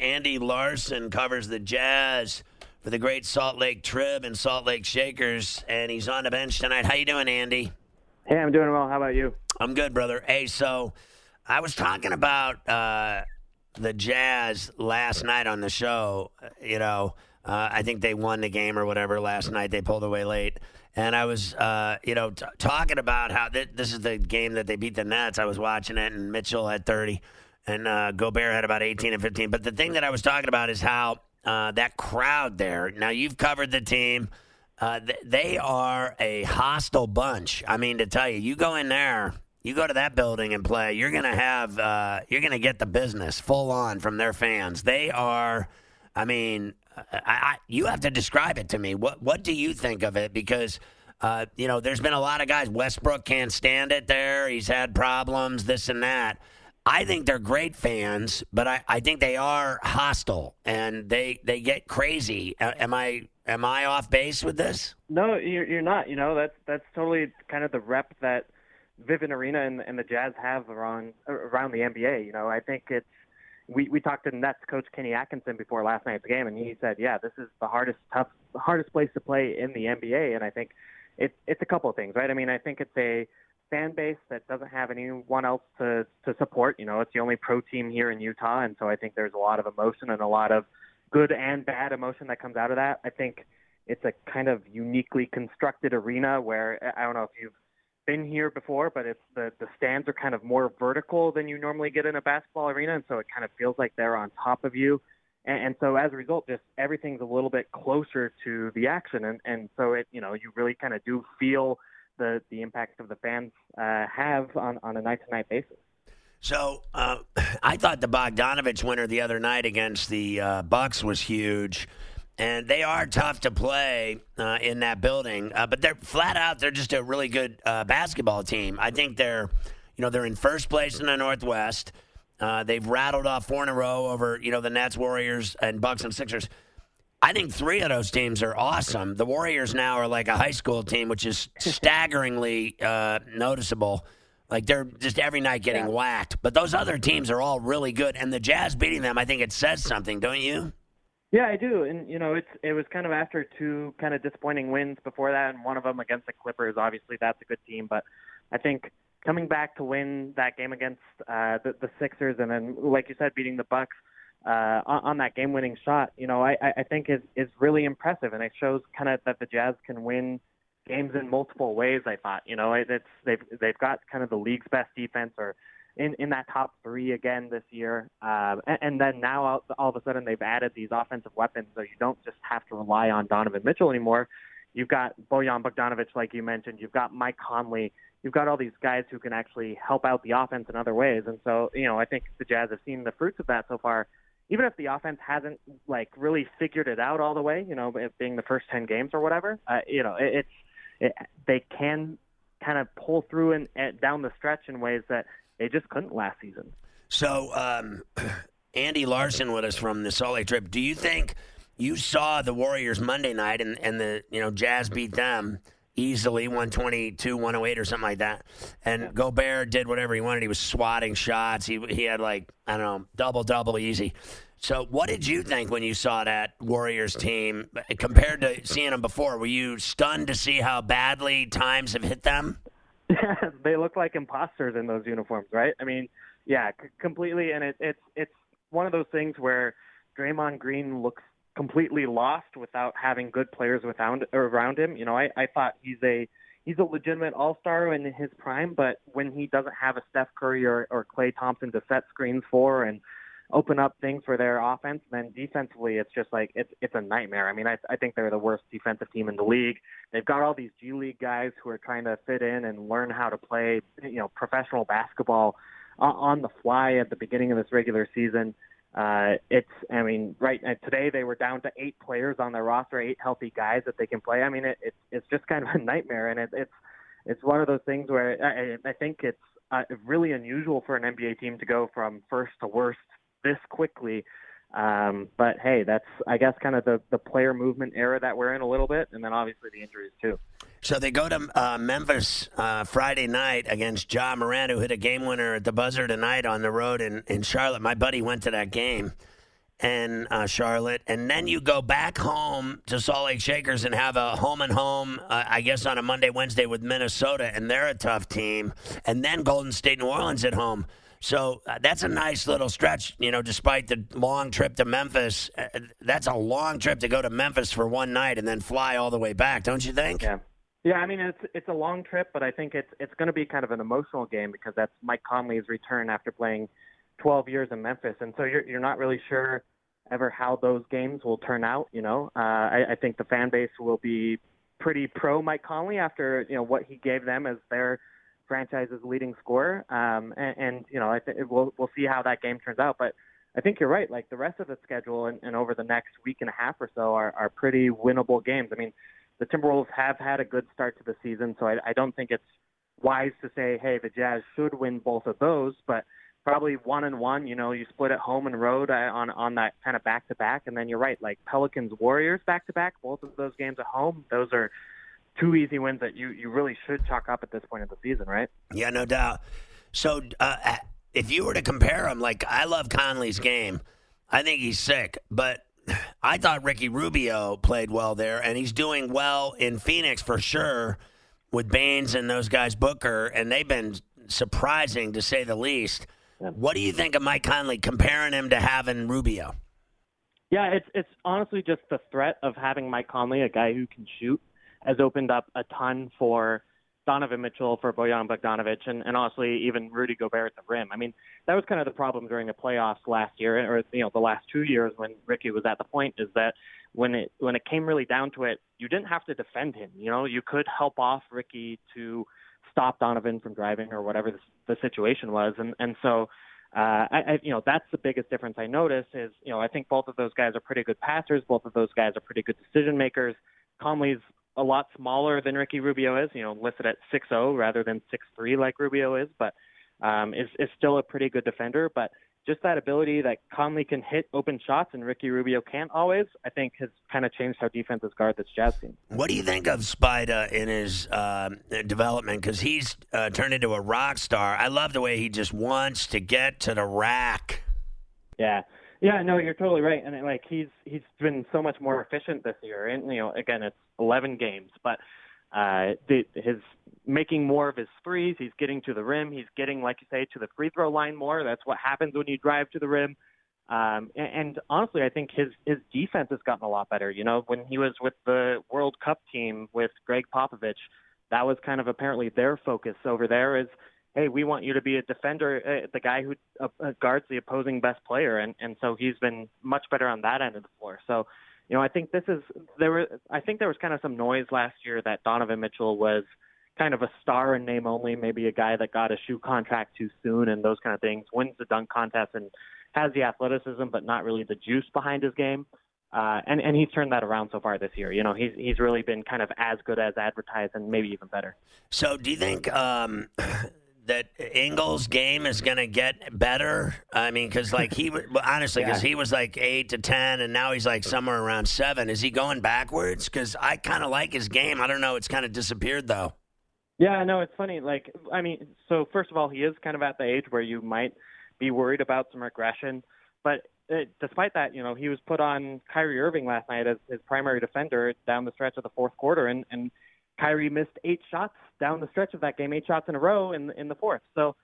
Andy Larsen covers the Jazz for the Great Salt Lake Trib and Salt Lake Shakers, and he's on the bench tonight. How you doing, Andy? Hey, I'm doing well. How about you? I'm good, brother. Hey, so I was talking about uh, the Jazz last night on the show. You know, uh, I think they won the game or whatever last night. They pulled away late. And I was, uh, you know, t- talking about how th- this is the game that they beat the Nets. I was watching it, and Mitchell had 30, and uh, Gobert had about 18 and 15. But the thing that I was talking about is how uh, that crowd there. Now you've covered the team. Uh, th- they are a hostile bunch. I mean, to tell you, you go in there, you go to that building and play, you're gonna have, uh, you're gonna get the business full on from their fans. They are, I mean, I, I, you have to describe it to me. What What do you think of it? Because. Uh, you know, there's been a lot of guys. Westbrook can't stand it there. He's had problems, this and that. I think they're great fans, but I, I think they are hostile and they they get crazy. Am I am I off base with this? No, you're, you're not. You know, that's that's totally kind of the rep that Vivint Arena and, and the Jazz have around around the NBA. You know, I think it's we we talked to Nets coach Kenny Atkinson before last night's game, and he said, yeah, this is the hardest tough hardest place to play in the NBA, and I think it's it's a couple of things, right? I mean, I think it's a fan base that doesn't have anyone else to to support. You know, it's the only pro team here in Utah, and so I think there's a lot of emotion and a lot of good and bad emotion that comes out of that. I think it's a kind of uniquely constructed arena where I don't know if you've been here before, but it's the the stands are kind of more vertical than you normally get in a basketball arena, and so it kind of feels like they're on top of you. And, and so as a result, just everything's a little bit closer to the action, and and so it you know you really kind of do feel the the impact of the fans uh, have on on a night to night basis. So uh, I thought the Bogdanovic winner the other night against the uh, Bucks was huge, and they are tough to play uh, in that building. Uh, but they're flat out; they're just a really good uh, basketball team. I think they're, you know, they're in first place in the Northwest. Uh, they've rattled off four in a row over, you know, the Nets, Warriors, and Bucks and Sixers. I think three of those teams are awesome. The Warriors now are like a high school team, which is staggeringly uh, noticeable. Like they're just every night getting Yeah. whacked. But those other teams are all really good, and the Jazz beating them, I think it says something, don't you? Yeah, I do, and you know, it's it was kind of after two kind of disappointing wins before that, and one of them against the Clippers. Obviously, that's a good team, but I think coming back to win that game against uh, the, the Sixers, and then, like you said, beating the Bucks uh, on, that game-winning shot, you know, I, I I think is is really impressive, and it shows kind of that the Jazz can win games in multiple ways. I thought, you know, it's they've they've got kind of the league's best defense, or in in that top three again this year. Um, and, and then now all, all of a sudden they've added these offensive weapons, so you don't just have to rely on Donovan Mitchell anymore. You've got Bojan Bogdanovic, like you mentioned. You've got Mike Conley. You've got all these guys who can actually help out the offense in other ways. And so, you know, I think the Jazz have seen the fruits of that so far. Even if the offense hasn't like really figured it out all the way, you know, it being the first ten games or whatever, uh, you know, it, it's it, they can kind of pull through and, and down the stretch in ways that they just couldn't last season. So, um, Andy Larsen with us from the Salt Lake Trib. Do you think you saw the Warriors Monday night and, and the you know Jazz beat them easily, one twenty two, one hundred eight, or something like that? And Gobert did whatever he wanted. He was swatting shots. He he had like I don't know double double easy. So, what did you think when you saw that Warriors team compared to seeing them before? Were you stunned to see how badly times have hit them? Yeah, they look like imposters in those uniforms, right? I mean, yeah, c- completely. And it, it's it's one of those things where Draymond Green looks completely lost without having good players without around him. You know, I, I thought he's a he's a legitimate all star in his prime, but when he doesn't have a Steph Curry or, or Klay Thompson to set screens for and open up things for their offense, then defensively it's just like it's it's a nightmare. I mean, I I think they're the worst defensive team in the league. They've got all these G League guys who are trying to fit in and learn how to play, you know, professional basketball on, on the fly at the beginning of this regular season. Uh, it's, I mean, right uh, today they were down to eight players on their roster, eight healthy guys that they can play. I mean, it, it it's just kind of a nightmare, and it, it's it's one of those things where I, I think it's uh, really unusual for an NBA team to go from first to worst this quickly. Um, but hey, that's I guess kind of the the player movement era that we're in a little bit, and then obviously the injuries too. So they go to uh, Memphis uh, Friday night against Ja Morant, who hit a game winner at the buzzer tonight on the road in, in Charlotte. My buddy went to that game in uh, Charlotte, and then you go back home to Salt Lake Shakers and have a home and home, uh, I guess, on a Monday, Wednesday with Minnesota, and they're a tough team, and then Golden State, New Orleans at home. So uh, that's a nice little stretch, you know, despite the long trip to Memphis. Uh, that's a long trip to go to Memphis for one night and then fly all the way back, don't you think? Yeah. Yeah, I mean it's it's a long trip, but I think it's it's going to be kind of an emotional game because that's Mike Conley's return after playing 12 years in Memphis, and so you're you're not really sure ever how those games will turn out. You know, uh, I, I think the fan base will be pretty pro Mike Conley after you know what he gave them as their franchise's leading scorer, um, and, and you know I think we'll we'll see how that game turns out, but. I think you're right. Like the rest of the schedule and, and over the next week and a half or so are, are pretty winnable games. I mean, the Timberwolves have had a good start to the season, so I, I don't think it's wise to say, hey, the Jazz should win both of those, but probably one and one. You know, you split at home and road uh, on on that kind of back to back, and then you're right, like Pelicans Warriors back to back, both of those games at home. Those are two easy wins that you you really should chalk up at this point of the season, right? Yeah, no doubt. So uh, if you were to compare them, like I love Conley's game, I think he's sick, but I thought Ricky Rubio played well there, and he's doing well in Phoenix for sure with Baynes and those guys, Booker, and they've been surprising to say the least. What do you think of Mike Conley comparing him to having Rubio? Yeah, it's it's honestly just the threat of having Mike Conley, a guy who can shoot, has opened up a ton for Donovan Mitchell, for Bojan Bogdanovic, and, and honestly even Rudy Gobert at the rim. I mean, that was kind of the problem during the playoffs last year, or you know the last two years when Ricky was at the point, is that when it when it came really down to it, you didn't have to defend him. You know, you could help off Ricky to stop Donovan from driving or whatever the, the situation was, and and so. Uh, I, I, you know, that's the biggest difference I notice is, you know, I think both of those guys are pretty good passers. Both of those guys are pretty good decision makers. Conley's a lot smaller than Ricky Rubio is, you know, listed at 6'0 rather than 6'3 like Rubio is, but um, is, is still a pretty good defender. But just that ability that Conley can hit open shots and Ricky Rubio can't always, I think has kind of changed how defenses guard this Jazz team. What do you think of Spida in his uh, development? Because he's uh, turned into a rock star. I love the way he just wants to get to the rack. Yeah. Yeah, no, you're totally right, and like he's he's been so much more efficient this year. And you know, again, it's 11 games, but uh, the, his making more of his threes. He's getting to the rim. He's getting, like you say, to the free throw line more. That's what happens when you drive to the rim. Um, and, and honestly, I think his his defense has gotten a lot better. You know, when he was with the World Cup team with Gregg Popovich, that was kind of apparently their focus over there. Is hey, we want you to be a defender, uh, the guy who uh, uh, guards the opposing best player, and and so he's been much better on that end of the floor. So, you know, I think this is there were I think there was kind of some noise last year that Donovan Mitchell was kind of a star in name only, maybe a guy that got a shoe contract too soon and those kind of things, wins the dunk contest and has the athleticism but not really the juice behind his game. Uh, and and he's turned that around so far this year. You know, he's he's really been kind of as good as advertised and maybe even better. So, do you think um, that Ingles' game is going to get better? I mean, because like he honestly, because yeah. he was like eight to ten, and now he's like somewhere around seven. Is he going backwards? Because I kind of like his game. I don't know. It's kind of disappeared though. Yeah, no, it's funny. Like, I mean, so first of all, he is kind of at the age where you might be worried about some regression, but it, despite that, you know, he was put on Kyrie Irving last night as his primary defender down the stretch of the fourth quarter, and and Kyrie missed eight shots down the stretch of that game, eight shots in a row in in the fourth. So,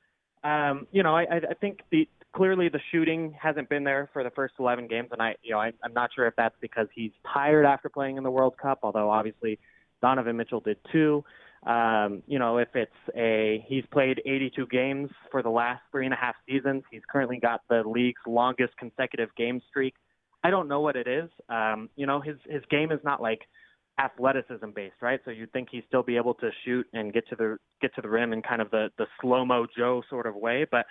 um, you know, I, I think the clearly the shooting hasn't been there for the first 11 games, and I, you know, I, I'm not sure if that's because he's tired after playing in the World Cup, although obviously Donovan Mitchell did too. Um, you know, if it's a he's played 82 games for the last three and a half seasons, he's currently got the league's longest consecutive game streak. I don't know what it is. Um, you know, his his game is not like athleticism based, right? So you'd think he'd still be able to shoot and get to the get to the rim in kind of the the slow mo Joe sort of way, but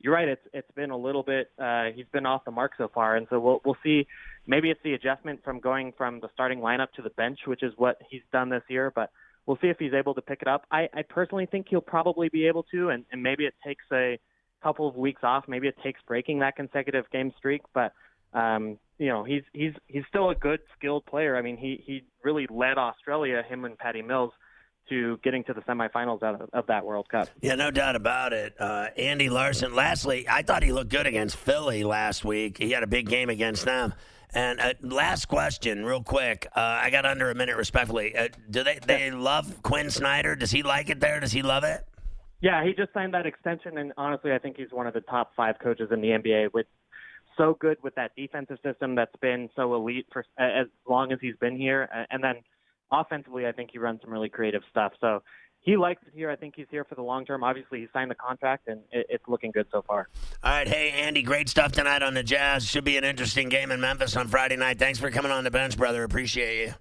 you're right. It's it's been a little bit. Uh, he's been off the mark so far, and so we'll we'll see. Maybe it's the adjustment from going from the starting lineup to the bench, which is what he's done this year. But we'll see if he's able to pick it up. I, I personally think he'll probably be able to, and, and maybe it takes a couple of weeks off. Maybe it takes breaking that consecutive game streak, but um, you know he's he's he's still a good skilled player. I mean he he really led Australia, him and Patty Mills, to getting to the semifinals out of, of that World Cup. Yeah, no doubt about it. Uh, Andy Larsen. Lastly, I thought he looked good against Philly last week. He had a big game against them. And uh, last question, real quick. Uh, I got under a minute, respectfully. Uh, do they they love Quin Snyder? Does he like it there? Does he love it? Yeah, he just signed that extension, and honestly, I think he's one of the top five coaches in the NBA. With so good with that defensive system that's been so elite for as long as he's been here, and then offensively, I think he runs some really creative stuff. So he likes it here. I think he's here for the long term. Obviously, he signed the contract, and it's looking good so far. All right, hey Andy, great stuff tonight on the Jazz. Should be an interesting game in Memphis on Friday night. Thanks for coming on the bench, brother. Appreciate you.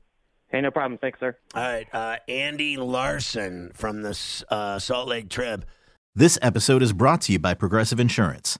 Hey, no problem. Thanks, sir. All right, uh, Andy Larsen from the uh, Salt Lake Trib. This episode is brought to you by Progressive Insurance.